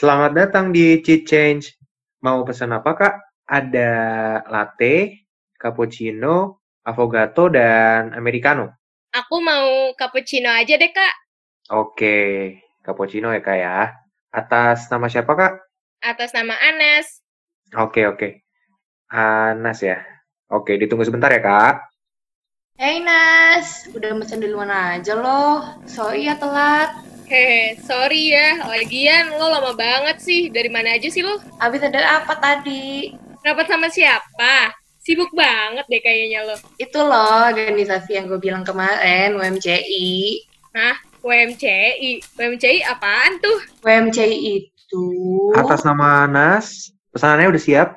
Selamat datang di Cheat Change. Mau pesan apa kak? Ada latte, cappuccino, avocado, dan americano. Aku mau cappuccino aja deh, Kak. Oke, cappuccino ya kak ya. Atas nama siapa kak? Atas nama Anas. Oke oke. Anas ya. Oke, ditunggu sebentar ya kak. Hey Nas, udah mesen duluan aja loh. Sorry ya telat. Hehe, sorry ya. Lagian lo lama banget sih. Dari mana aja sih lo? Habis ada apa tadi? Rapat sama siapa? Sibuk banget deh kayaknya lo. Itu loh organisasi yang gue bilang kemarin, UMCI. Hah? WMCI? WMCI apaan tuh? UMCI itu... Atas nama Anas, pesanannya udah siap?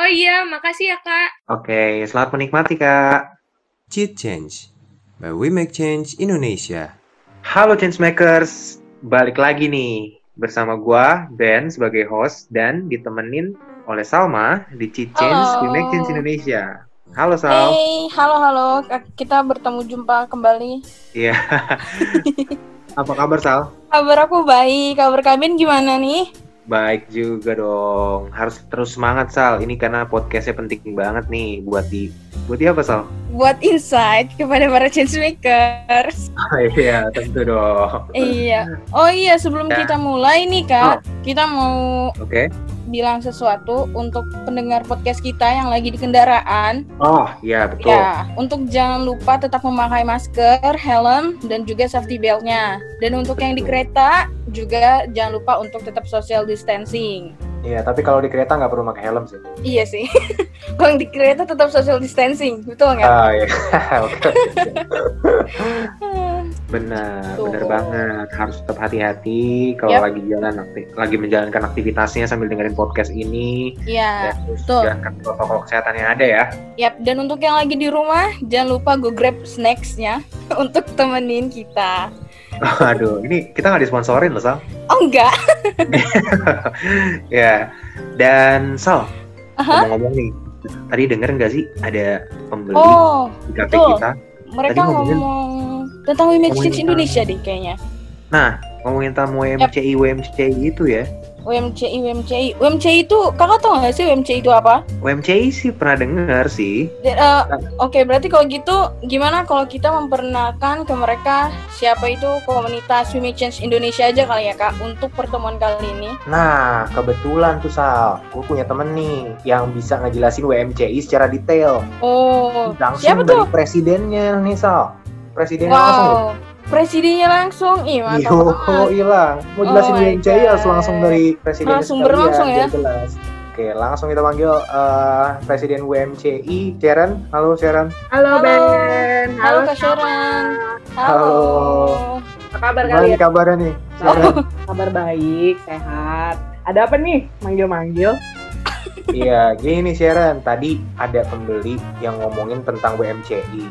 Oh iya, makasih ya, Kak. Oke, selamat menikmati kak. Cheat Change by We Make Change Indonesia. Halo Changemakers, balik lagi nih bersama gua Ben sebagai host dan ditemenin oleh Salma di Change. We Make Change Indonesia. Halo Sal. Hey, halo halo, kita bertemu jumpa kembali. Iya. Apa kabar Sal? Kabar aku baik, kabar kalian gimana nih? Baik juga dong. Harus terus semangat Sal. Ini karena podcastnya penting banget nih buat di buat di apa Sal? Buat insight kepada para changemakers. Iya tentu dong. iya. Oh iya, sebelum Ya. kita mulai nih kak, kita mau Oke. bilang sesuatu untuk pendengar podcast kita yang lagi di kendaraan. Oh iya betul. Ya, untuk jangan lupa tetap memakai masker, helm, dan juga safety beltnya. Dan untuk yang di kereta juga jangan lupa untuk tetap social distancing. Iya tapi kalau di kereta nggak perlu pakai helm sih. Iya sih. Kalau di kereta tetap social distancing, betul nggak? Ah iya. Oke. Benar, Tuh. benar banget. Harus tetap hati-hati kalau Yap. lagi jalan lagi menjalankan aktivitasnya sambil dengerin podcast ini. Iya. Ya, betul. jalankan protokol kesehatan yang ada ya. Yap, dan untuk yang lagi di rumah, jangan lupa go grab snacks-nya untuk temenin kita. Aduh, ini kita nggak disponsorin loh, Sal. Oh enggak? ya. Dan Sal, Aha. ngomong-ngomong nih, tadi denger nggak sih ada pembeli Oh, di kafe betul. kita? mereka Tadi ngomongin- ngomong tentang tentang- Indonesia deh kayaknya. Nah, ngomongin tentang WMCI WMCI itu ya. UMCI, UMCI. UMCI itu, kakak tau gak sih UMCI itu apa? WMCI sih pernah denger sih. Eh, Oke, berarti kalau gitu, gimana kalau kita memperkenalkan ke mereka siapa itu komunitas Make Change Indonesia aja kali ya kak, untuk pertemuan kali ini? Nah, kebetulan tuh Sal, gue punya temen nih yang bisa ngejelasin WMCI secara detail. Oh, Langsung siapa dari tuh? presidennya nih Sal. Presidennya langsung. Wow, presidennya langsung, ih mantap Yo, banget. hilang. Mau jelasin Oh God. langsung dari presiden Langsung berlangsung ya? jelas. Oke, langsung kita panggil eh, Presiden WMCI, Sharon. Halo Sharon. Halo, Halo. Ben. Halo Kak Sharon. Halo. Apa kabar Gimana kalian? kabarnya nih? Sharon. Kabar baik, sehat. Ada apa nih? Manggil-manggil. Iya, gini Sharon. Tadi ada pembeli yang ngomongin tentang WMCI.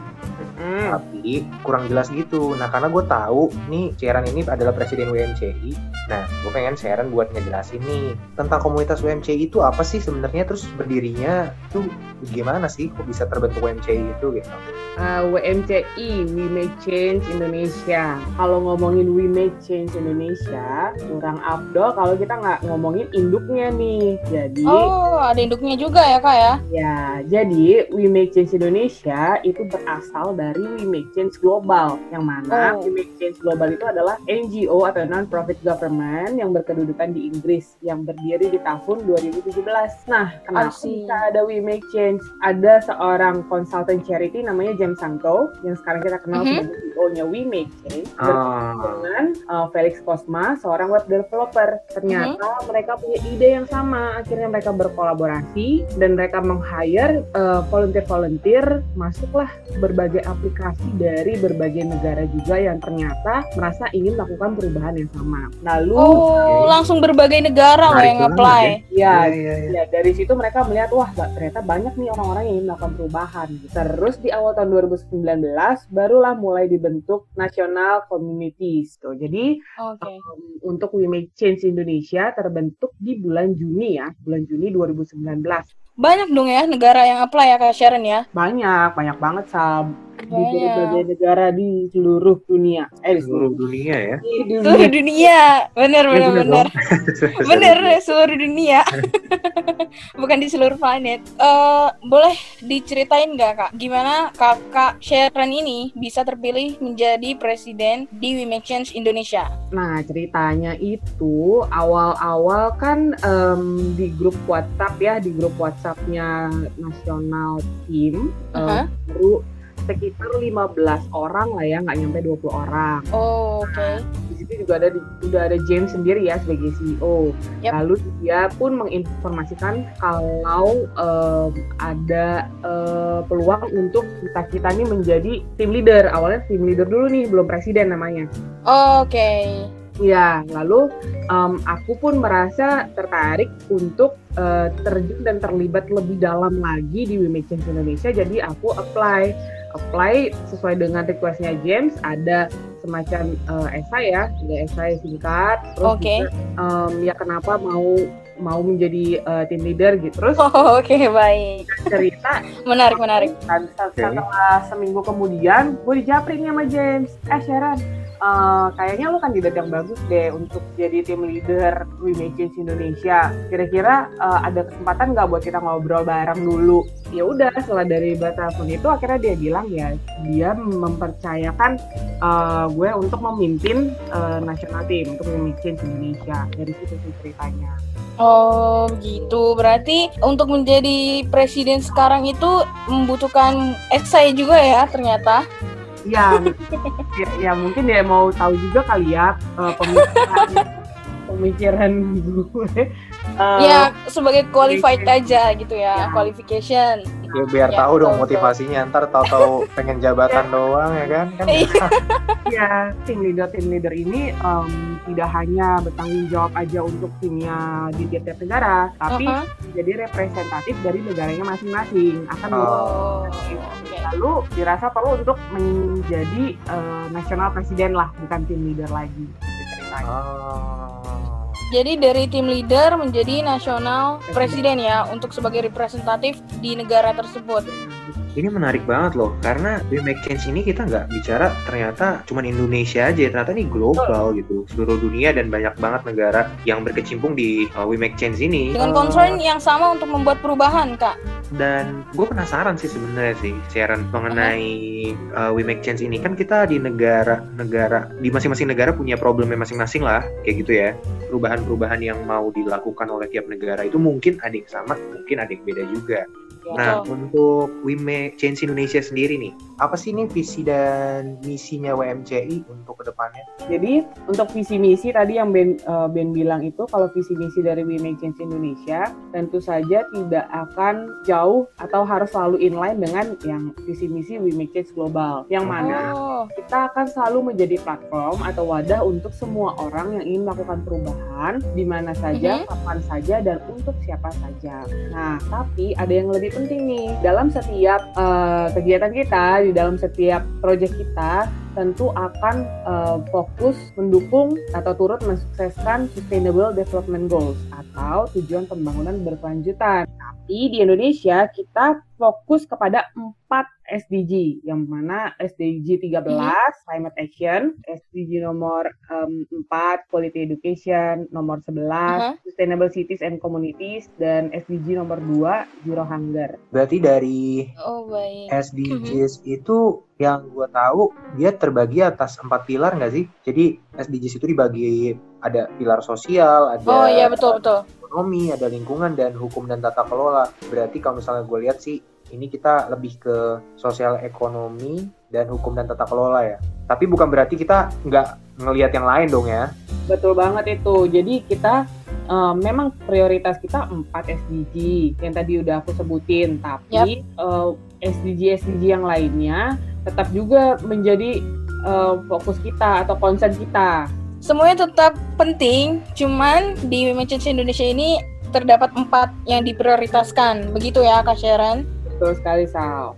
Hmm. tapi kurang jelas gitu. Nah karena gue tahu nih Sharon ini adalah presiden WMCI. Nah gue pengen Sharon buat ngejelasin nih tentang komunitas WMCI itu apa sih sebenarnya terus berdirinya tuh gimana sih kok bisa terbentuk WMCI itu gitu. Uh, WMCI, We Make Change Indonesia. Kalau ngomongin We Make Change Indonesia, kurang afdol kalau kita nggak ngomongin induknya nih. Jadi, Oh, ada induknya juga ya kak ya? ya, jadi We Make Change Indonesia itu berasal dari We Make Change Global. Yang mana Oh. We Make Change Global itu adalah NGO atau non-profit government yang berkedudukan di Inggris yang berdiri di tahun 2017. Nah, kenapa see. bisa ada We Make Change? Ada seorang konsultan charity namanya James Santo yang sekarang kita kenal Mhm. sebagai CEO-nya We Make Change. Ah, Dengan uh, Felix Cosma, seorang web developer. Ternyata mereka punya ide yang sama. Akhirnya mereka berkolaborasi dan mereka meng-hire uh, volunteer-volunteer masuklah berbagai aplikasi dari berbagai negara juga yang ternyata merasa ingin melakukan perubahan yang sama. Lalu Oh, langsung berbagai negara loh Menarik yang apply. ya, iya, iya, iya. Ya, dari situ mereka melihat wah ternyata banyak nih orang-orang yang ingin melakukan perubahan. Terus di awal tahun 2019 barulah mulai dibentuk National Communities tuh. Jadi Oke. um, untuk We Make Change Indonesia terbentuk di bulan Juni ya, bulan Juni 2019. banyak dong ya negara yang apply ya Kak Sharon ya. Banyak, banyak banget Sal. Di Banyak. berbagai negara di seluruh dunia. Eh, di seluruh dunia ya di Seluruh dunia. Ya, bener bener bener. dong. Bener seluruh dunia. Bukan di seluruh planet. Eh boleh diceritain nggak kak, gimana kakak Sharon ini bisa terpilih menjadi presiden di We Make Change Indonesia? Nah, ceritanya itu awal-awal kan em, di grup WhatsApp ya, di grup WhatsAppnya Nasional Team em, Aha. baru sekitar 15 orang lah ya, nggak nyampe 20 orang. Oh, oke. Di situ juga ada udah ada James sendiri ya sebagai CEO. Yap. Lalu dia pun menginformasikan kalau em, ada eh, peluang untuk kita kita ini menjadi tim leader. Awalnya tim leader dulu nih, belum presiden namanya. Oke. Ya, lalu em, aku pun merasa tertarik untuk eh, terjun dan terlibat lebih dalam lagi di Make Change Indonesia. Jadi aku apply, apply sesuai dengan requestnya James. Ada semacam eh, esai ya, ada esai singkat. Terus Oke. juga, em, ya kenapa mau mau menjadi eh, tim leader gitu. Terus Oh, oke baik. cerita Menarik menarik. dan setelah seminggu kemudian gue dijapri nih sama James eh Sharon eh, kayaknya lo kandidat yang bagus deh untuk jadi tim leader We Indonesia kira-kira eh, ada kesempatan nggak buat kita ngobrol bareng dulu ya udah setelah dari telepon itu akhirnya dia bilang ya dia mempercayakan eh, gue untuk memimpin national team untuk We Indonesia dari situ sih ceritanya Oh, gitu. Berarti untuk menjadi presiden sekarang itu membutuhkan esai juga ya ternyata. Ya, ya, ya mungkin dia mau tahu juga kali ya eh, pemikiran pemikiran gue. Eh, ya, sebagai qualified aja gitu ya, Ya. qualification. ya biar Ya, tahu dong betul, motivasinya ntar tahu-tahu pengen jabatan doang ya kan kan Iya. ya tim leader tim leader ini em, tidak hanya bertanggung jawab aja untuk timnya di tiap-tiap negara, tapi Uh-huh. jadi representatif dari negaranya masing-masing. Akan Oh, oke. lalu dirasa perlu untuk menjadi eh, nasional presiden lah, bukan tim leader lagi. Gitu ceritanya. Ah. Jadi dari tim leader menjadi nasional presiden ya untuk sebagai representatif di negara tersebut. Ini menarik banget loh, karena We Make Change ini kita nggak bicara ternyata cuman Indonesia aja, ternyata ini global gitu, seluruh dunia dan banyak banget negara yang berkecimpung di uh, We Make Change ini. Dengan Uh, concern yang sama untuk membuat perubahan, Kak. dan gue penasaran sih sebenarnya sih Sharon mengenai uh, We Make Change ini. Kan kita di negara-negara di masing-masing negara punya problemnya masing-masing lah kayak gitu ya. Perubahan-perubahan yang mau dilakukan oleh tiap negara itu mungkin ada yang sama mungkin ada yang beda juga nah untuk We Make Change Indonesia sendiri nih apa sih nih visi dan misinya WMCI untuk ke depannya Jadi untuk visi misi tadi yang Ben, eh, Ben bilang itu kalau visi misi dari We Make Change Indonesia tentu saja tidak akan jauh atau harus selalu inline dengan yang visi misi We Make Change Global. Yang mana Oh, kita akan selalu menjadi platform atau wadah untuk semua orang yang ingin melakukan perubahan di mana saja, Mhm. kapan saja dan untuk siapa saja. Nah, tapi ada yang lebih penting nih dalam setiap eh, kegiatan kita, di dalam setiap proyek kita tentu akan eh, fokus mendukung atau turut mensukseskan Sustainable Development Goals atau tujuan pembangunan berkelanjutan. Tapi di Indonesia kita fokus kepada empat SDG yang mana SDG 13 Climate Action, SDG nomor em, 4 Quality Education, nomor 11 Aha. Sustainable Cities and Communities dan SDG nomor 2 Zero Hunger. berarti dari oh baik. SDGs itu yang gue tahu dia terbagi atas empat pilar nggak sih? Jadi SDGs itu dibagi ada pilar sosial, ada Oh iya betul betul. ekonomi, ada lingkungan dan hukum dan tata kelola. Berarti kalau misalnya gue lihat sih ini kita lebih ke sosial ekonomi dan hukum dan tata kelola ya. Tapi bukan berarti kita nggak ngelihat yang lain dong ya. Betul banget itu. Jadi kita eh, memang prioritas kita 4 SDG yang tadi udah aku sebutin, tapi eh, SDG SDG yang lainnya tetap juga menjadi eh, fokus kita atau concern kita. Semuanya tetap penting, cuman di Message Indonesia ini terdapat empat yang diprioritaskan. Begitu ya Kak Sharon? Betul sekali Sal.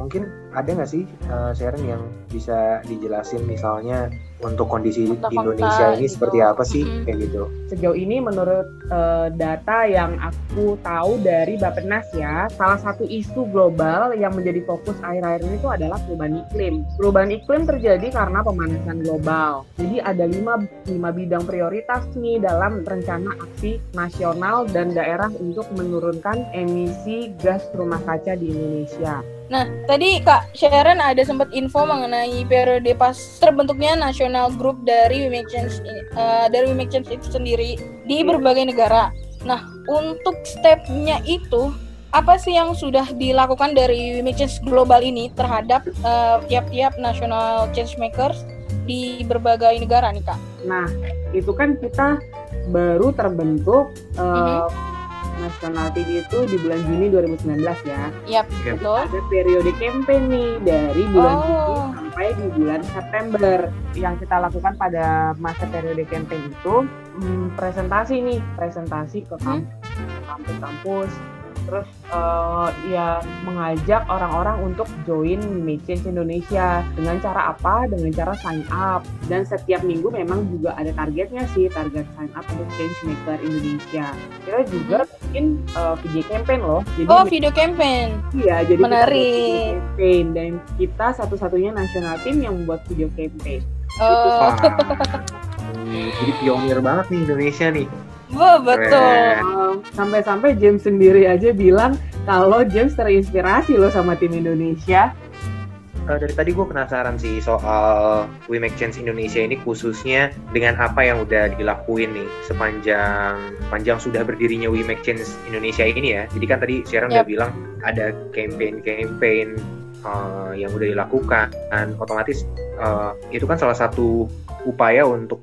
Mungkin ada nggak sih uh, Sharon yang bisa dijelasin misalnya untuk kondisi di Fakta-fakta Indonesia ini gitu. seperti apa sih Mm-mm. kayak gitu? Sejauh ini menurut eh, data yang aku tahu dari Bappenas ya, salah satu isu global yang menjadi fokus akhir-akhir ini itu adalah perubahan iklim. Perubahan iklim terjadi karena pemanasan global. Jadi ada lima, lima bidang prioritas nih dalam rencana aksi nasional dan daerah untuk menurunkan emisi gas rumah kaca di Indonesia. Nah, tadi Kak Sharon ada sempat info mengenai periode pas terbentuknya national group dari We Make Change eh, dari We Make Change itu sendiri di berbagai negara. Nah, untuk stepnya itu apa sih yang sudah dilakukan dari We Make Change global ini terhadap eh, tiap-tiap national change makers di berbagai negara nih Kak? Nah, itu kan kita baru terbentuk eh, Mhm. Nasional TV itu di bulan Juni 2019 ya. Yap, Iya. betul. Ada periode campaign nih dari bulan Oh. Juni sampai di bulan September. Yang kita lakukan pada masa periode campaign itu hmm, presentasi nih, presentasi ke Hmm. kamp- ke kampus-kampus. Terus eh, ya mengajak orang-orang untuk join Make Change Indonesia dengan cara apa? Dengan cara sign up. Dan setiap minggu memang juga ada targetnya sih, target sign up untuk Change Maker Indonesia. Kita juga bikin eh, video campaign loh. Jadi Oh, video campaign. Iya, jadi kita Menarik. video campaign dan kita satu-satunya nasional tim yang membuat video campaign. Oh. Hmm, jadi pionir banget nih Indonesia nih. Betul. Sampai-sampai James sendiri aja bilang kalau James terinspirasi loh sama tim Indonesia. Eh, dari tadi gue penasaran sih soal We Make Change Indonesia ini khususnya dengan apa yang udah dilakuin nih sepanjang panjang sudah berdirinya We Make Change Indonesia ini ya. Jadi kan tadi Sharon udah Yap. bilang ada campaign-campaign eh, yang udah dilakukan. Dan otomatis eh, itu kan salah satu upaya untuk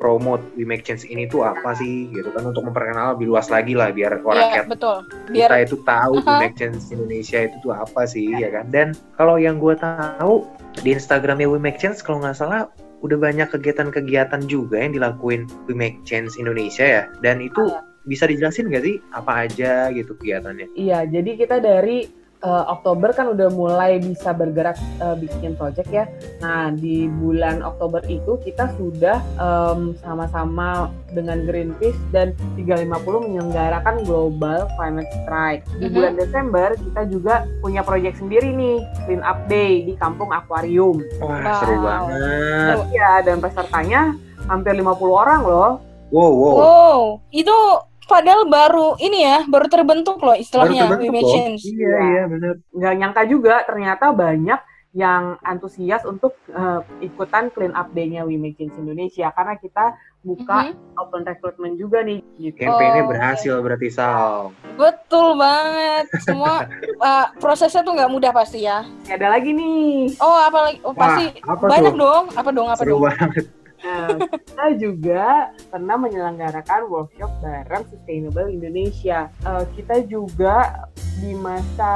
nge-promote We Make Change ini tuh apa sih gitu kan untuk memperkenal lebih luas lagi lah biar orang kayak betul. kita Biar itu tahu uh Change Indonesia itu tuh apa sih ya kan dan kalau yang gue tahu di Instagramnya We Make Change kalau nggak salah udah banyak kegiatan-kegiatan juga yang dilakuin We Make Change Indonesia ya dan itu Iya. bisa dijelasin nggak sih apa aja gitu kegiatannya Iya, jadi kita dari uh, Oktober kan udah mulai bisa bergerak uh, bikin project ya. Nah, di bulan Oktober itu kita sudah um, sama-sama dengan Greenpeace dan 350 menyelenggarakan Global Climate Strike. Di Mhm. bulan Desember kita juga punya project sendiri nih, Clean Up Day di Kampung Akuarium. wah Wow. seru banget Iya, dan pesertanya hampir 50 orang loh. wow wow Wow, itu padahal baru ini ya, baru terbentuk loh istilahnya terbentuk We Make loh. Change. iya iya benar nggak nyangka juga ternyata banyak yang antusias untuk uh, ikutan clean up day-nya We Make Change Indonesia karena kita buka Mhm. open recruitment juga nih gitu. campaignnya Oh, berhasil berarti Sal Betul banget. Semua uh, prosesnya tuh nggak mudah pasti ya. Ada lagi nih. Oh, apalagi oh, Wah, pasti apa banyak tuh dong. Apa dong? Apa seru dong? banget Nah, kita juga pernah menyelenggarakan workshop bareng Sustainable Indonesia. Eh, kita juga di masa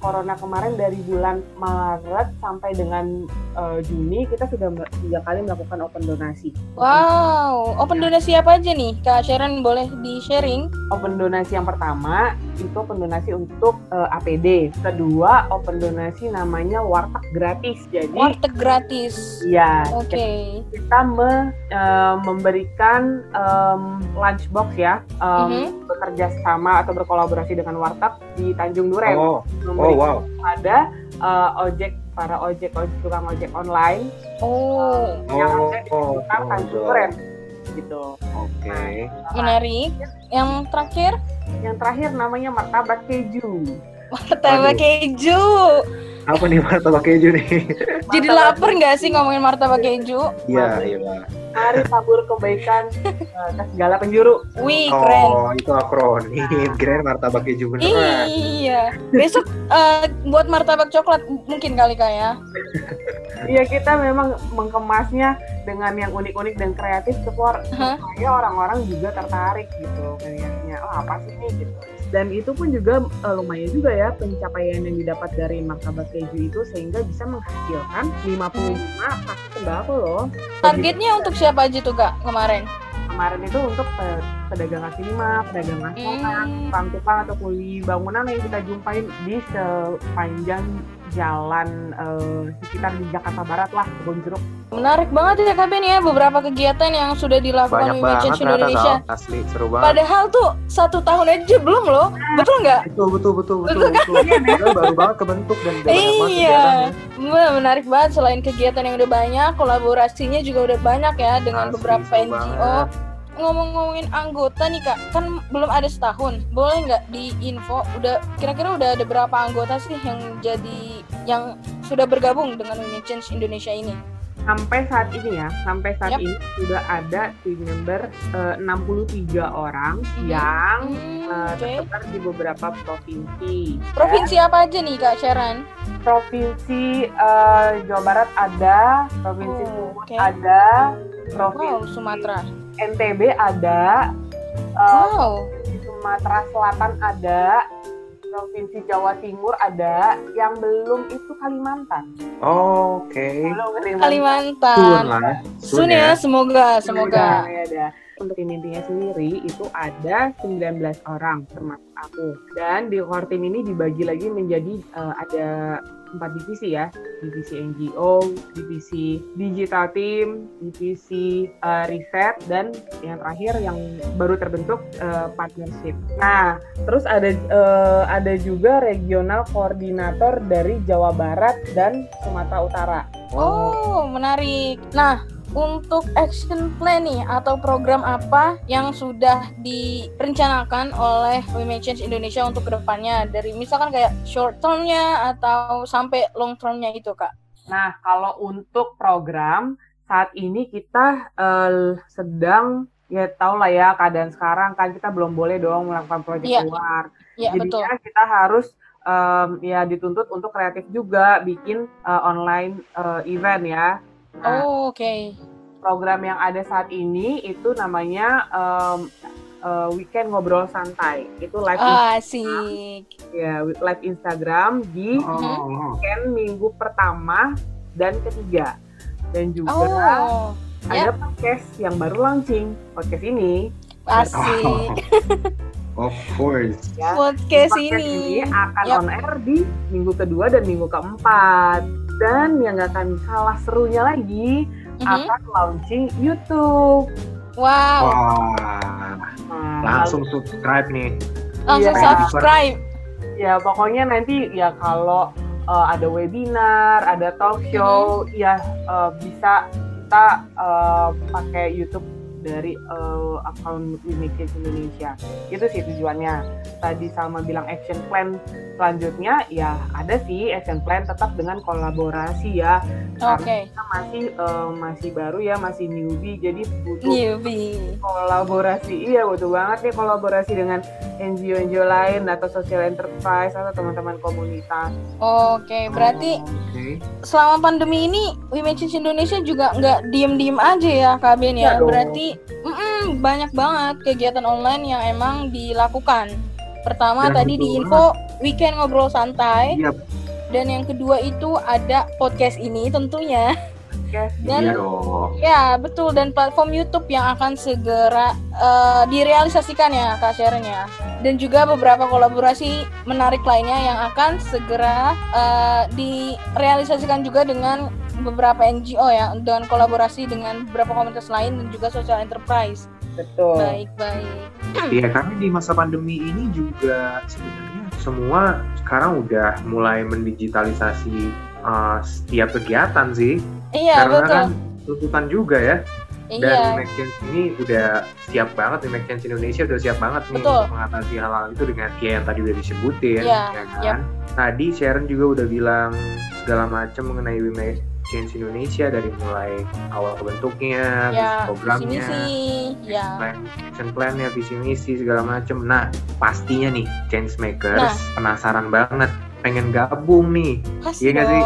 corona kemarin dari bulan Maret sampai dengan eh, Juni kita sudah tiga kali melakukan open donasi. Wow, open donasi apa aja nih? Kak Sharon boleh di-sharing? Open donasi yang pertama itu open donasi untuk eh, APD. Kedua open donasi namanya warteg gratis. Jadi Warteg gratis. ya Oke. kita me- eh, memberikan em, lunchbox ya em, Mhm. bekerja sama atau berkolaborasi dengan warteg di Tanjung Duren oh oh memberikan wow kepada eh, ojek para ojek ojek tukang ojek online Oh, yang oh ada di oh, sekitar oh, Tanjung God. Duren gitu. oke menarik. Yang terakhir, Yang terakhir namanya martabak keju. martabak Waduh. keju. apa nih martabak keju nih Jadi lapar nggak sih ngomongin martabak keju? iya iya. Mari tabur kebaikan eh, ke segala penjuru. Wih, keren. Oh, itu akronim. Kirain martabak keju beneran. Iya. Besok eh, buat martabak coklat mungkin kali kak ya. Iya kita memang mengemasnya dengan yang unik-unik dan kreatif supaya Hah? supaya orang-orang juga tertarik gitu kayaknya oh apa sih ini gitu dan itu pun juga eh, lumayan juga ya pencapaian yang didapat dari martabak keju itu sehingga bisa menghasilkan 55 paket sembako loh Targetnya untuk siapa aja tuh kak kemarin? kemarin itu untuk pe- pedagang kaki lima, pedagang asongan, Hmm. tukang-tukang atau kuli bangunan yang kita jumpain di sepanjang jalan eh, sekitar di Jakarta Barat lah, kebun jeruk. Menarik banget ya Kak Ben ya beberapa kegiatan yang sudah dilakukan Banyak Women banget Change Indonesia. Sal. Asli seru banget. Padahal tuh satu tahun aja belum loh, betul nggak? Betul betul betul betul betul. Padahal baru banget kebentuk dan udah banyak banget Iya, kegiatannya. Wah, menarik banget. Selain kegiatan yang udah banyak, kolaborasinya juga udah banyak ya dengan Asli, beberapa NGO. banget. Ngomong-ngomongin anggota nih kak, kan belum ada setahun. Boleh nggak di info? Udah kira-kira udah ada berapa anggota sih yang jadi yang sudah bergabung dengan Women Change Indonesia ini? Sampai saat ini ya, sampai saat Yap. ini sudah ada team member eh, 63 orang Mhm. yang Hmm, eh, Oke. tersebar di beberapa provinsi. Provinsi apa aja nih kak Sharon? Provinsi eh, Jawa Barat ada, provinsi Oh, Sumut oke. ada, Wow, provinsi Sumatera. NTB ada, eh, Wow. Sumatera Selatan ada, Provinsi Jawa Timur ada, yang belum itu Kalimantan. Oke. Belum Kalimantan. Sun Kalimantan. lah. Sun ya, semoga, semoga. Iya, ada. Untuk tim intinya sendiri itu ada 19 orang termasuk aku. Dan di core team ini dibagi lagi menjadi eh, ada empat divisi ya, divisi NGO, divisi digital team, divisi eh, riset dan yang terakhir yang baru terbentuk eh, partnership. Nah, terus ada eh, ada juga regional koordinator dari Jawa Barat dan Sumatera Utara. Oh, menarik. Nah, untuk action plan nih atau program apa yang sudah direncanakan oleh Women Change Indonesia untuk ke depannya dari misalkan kayak short termnya atau sampai long termnya itu kak? Nah, kalau untuk program saat ini kita eh, sedang ya tau lah ya keadaan sekarang kan kita belum boleh dong melakukan proyek Iya. luar. Ya betul. Jadinya kita harus em, ya dituntut untuk kreatif juga bikin eh, online eh, event ya. Nah, Oh, Oke. program yang ada saat ini itu namanya em, eh, weekend ngobrol santai. Itu live Ah, Asik. ya live Instagram di Oh. weekend minggu pertama dan ketiga. Dan juga Oh, ada podcast yang baru launching podcast ini asik. Of course. ya Podcast Podcast ini. akan Yap. on air di minggu kedua dan minggu keempat dan yang gak akan kalah serunya lagi Mhm. akan launching YouTube Wow. Wah. Nah, Langsung subscribe nih. Langsung Iya. subscribe. ya pokoknya nanti ya kalau uh, ada webinar ada talk show ya uh, bisa kita uh, pakai YouTube dari uh, akun Wimikis Indonesia. Itu sih tujuannya. Tadi sama bilang action plan selanjutnya ya ada sih action plan tetap dengan kolaborasi ya Oke. kita masih uh, masih baru ya masih newbie jadi butuh Newbie. kolaborasi iya butuh banget nih kolaborasi dengan NGO-NGO lain atau social enterprise atau teman-teman komunitas Oke, berarti Oke. selama pandemi ini Women Change Indonesia juga nggak diem-diem aja ya Kak Ben ya. Dong. Berarti mm-mm, banyak banget kegiatan online yang emang dilakukan. Pertama Dan tadi di info weekend ngobrol santai Iya, dan yang kedua itu ada podcast ini tentunya. Yes. Dan iya dong. ya betul dan platform YouTube yang akan segera eh, direalisasikan ya Kak Sharon ya. Dan juga beberapa kolaborasi menarik lainnya yang akan segera eh, direalisasikan juga dengan beberapa NGO ya dengan kolaborasi dengan beberapa komunitas lain dan juga social enterprise. Betul Baik baik. Iya, karena di masa pandemi ini juga sebenarnya semua sekarang udah mulai mendigitalisasi uh, setiap kegiatan sih. Iya karena betul. kan tuntutan juga ya. Dan Iya. Make Change ini udah siap banget nih, Change Indonesia udah siap banget nih Betul. untuk mengatasi hal-hal itu dengan ya yang tadi udah disebutin, Iya, ya kan? yap. Tadi Sharon juga udah bilang segala macam mengenai Change Indonesia dari mulai awal bentuknya, Ya, visi programnya, misi. Ya. plan, action plan-nya, visi misi segala macam. Nah, pastinya nih change makers Nah. penasaran banget pengen gabung nih. Pasti Iya nggak sih?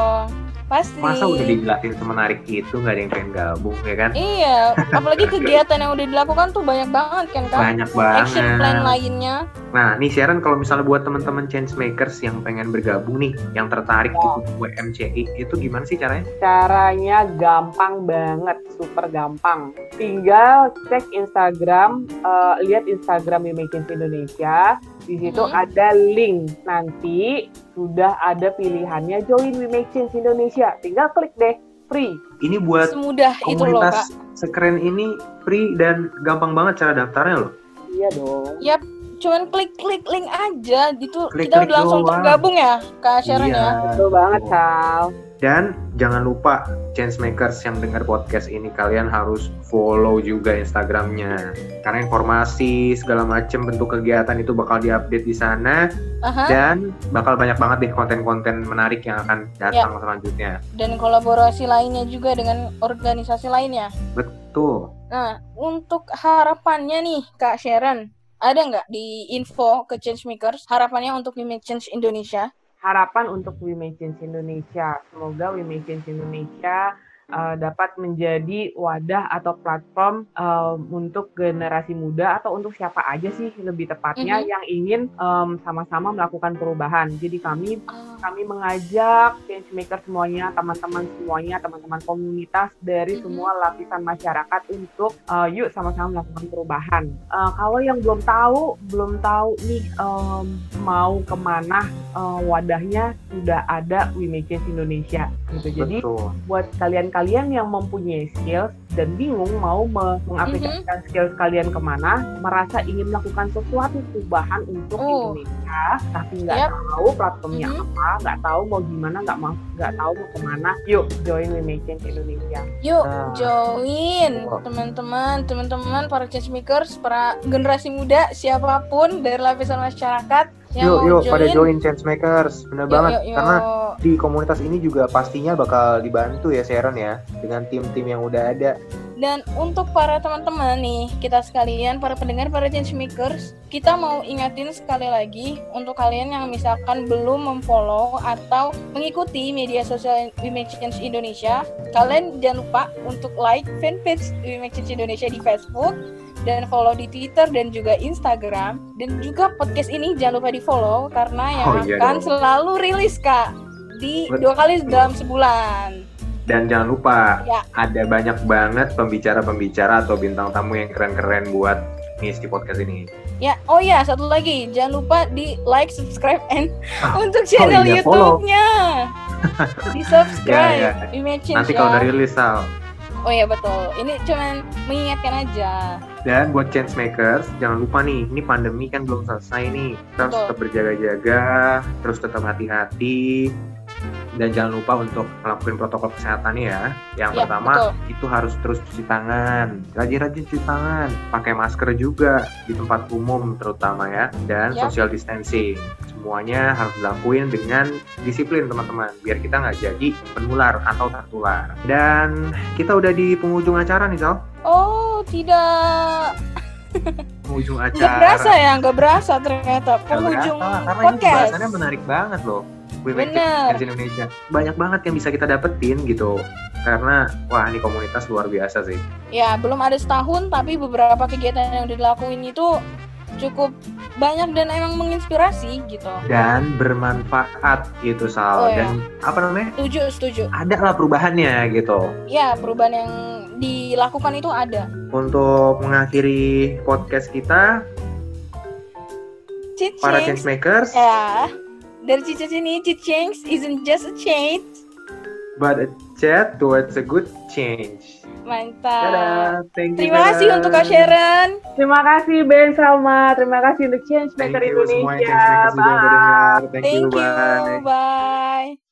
Pasti. Masa udah dijelasin semenarik itu nggak ada yang pengen gabung ya kan? Iya, apalagi kegiatan yang udah dilakukan tuh banyak banget kan kak. Banyak banget. Action plan lainnya. Nah, nih Sharon kalau misalnya buat teman-teman change makers yang pengen bergabung nih, yang tertarik Ya. ikut WMCI, itu gimana sih caranya? Caranya gampang banget, super gampang. Tinggal cek Instagram, eh, lihat Instagram We Make Change Indonesia. Di situ Mhm. ada link. Nanti sudah ada pilihannya join We Make Change Indonesia. Tinggal klik deh, free. Ini buat Semudah itu loh kak. komunitas sekeren ini free dan gampang banget cara daftarnya loh. Iya dong. Yap, cuman klik-klik link aja gitu. Klik-klik kita udah langsung doang. tergabung ya, Kak Sharon Iya. ya. Betul banget, Sal. Dan jangan lupa change makers yang dengar podcast ini kalian harus follow juga Instagramnya karena informasi segala macam bentuk kegiatan itu bakal diupdate di sana Aha. dan bakal banyak banget deh konten-konten menarik yang akan datang selanjutnya. Dan kolaborasi lainnya juga dengan organisasi lainnya. Betul. Nah, untuk harapannya nih, Kak Sharon, ada nggak di info ke Changemakers harapannya untuk We Make Change Indonesia? harapan untuk We Make Change Indonesia. Semoga We Make Change Indonesia uh, dapat menjadi wadah atau platform um, untuk generasi muda atau untuk siapa aja sih lebih tepatnya Mhm. yang ingin um, sama-sama melakukan perubahan. Jadi kami Ah, kami mengajak change maker semuanya, teman-teman semuanya, teman-teman komunitas dari semua lapisan masyarakat untuk uh, yuk sama-sama melakukan perubahan. Uh, kalau yang belum tahu, belum tahu nih um, mau ke mana uh, wadahnya sudah ada We Make Change Indonesia gitu. Jadi Betul. buat kalian-kalian yang mempunyai skills dan bingung mau me- mengaplikasikan Mhm. skills kalian ke mana, merasa ingin melakukan sesuatu perubahan untuk Oh. Indonesia, tapi nggak Yap. tahu platformnya Mhm. apa, nggak tahu mau gimana, nggak mau nggak tahu mau ke mana, yuk join We Make Change Indonesia. Yuk Nah. join teman-teman, teman-teman para changemakers, para generasi muda siapa pun dari lapisan masyarakat yang Yuk, yuk join. pada join change makers. Bener Yuk, banget. yuk, yuk. Karena di komunitas ini juga pastinya bakal dibantu ya Sharon ya dengan tim-tim yang udah ada. Dan untuk para teman-teman nih, kita sekalian, para pendengar, para changemakers, kita mau ingatin sekali lagi untuk kalian yang misalkan belum memfollow atau mengikuti media sosial We Make Change Indonesia, kalian jangan lupa untuk like fanpage We Make Change Indonesia di Facebook, dan follow di Twitter dan juga Instagram. Dan juga podcast ini jangan lupa di follow karena yang Oh, iya akan dong. selalu rilis kak di Betul. dua kali dalam sebulan. Dan jangan lupa Ya. ada banyak banget pembicara-pembicara atau bintang tamu yang keren-keren buat ngisi podcast ini. Ya, oh ya, satu lagi, jangan lupa di like, subscribe, and Ah, untuk channel iya. YouTube-nya. di subscribe, Ya, ya. Imagine Nanti kalau ya. udah rilis Sal. Oh ya betul, ini cuman mengingatkan aja. Dan buat change makers, jangan lupa nih, ini pandemi kan belum selesai nih. Kita harus Betul. tetap berjaga-jaga, terus tetap hati-hati. Dan jangan lupa untuk melakukan protokol kesehatannya ya. Yang Ya, pertama, betul. itu harus terus cuci tangan. Rajin-rajin cuci tangan. Pakai masker juga di tempat umum terutama ya. Dan Ya. social distancing. Semuanya harus dilakuin dengan disiplin teman-teman. Biar kita nggak jadi penular atau tertular. Dan kita udah di penghujung acara nih Sal. Oh tidak, Penghujung acara. berasa ya, nggak berasa ternyata penghujung berasa, karena ini bahasannya menarik banget loh. Bener. Change Indonesia. Banyak banget yang bisa kita dapetin gitu. Karena wah ini komunitas luar biasa sih. Ya belum ada setahun, tapi beberapa kegiatan yang udah dilakuin itu cukup banyak dan emang menginspirasi gitu. Dan bermanfaat gitu Sal. Oh, iya. Dan apa namanya? Setuju, setuju. Ada lah perubahannya gitu. Ya perubahan yang dilakukan itu ada. Untuk mengakhiri podcast kita, Cheat para change makers, Ya, dari cici ini, change isn't just a change. but a chat towards a good change. Mantap. Thank you. Terima kasih untuk Kak Sharon. Terima kasih Ben Salma, terima kasih untuk Change Thank Maker you semua Indonesia. udah Bye. Thank, Thank you. you. Bye. Bye.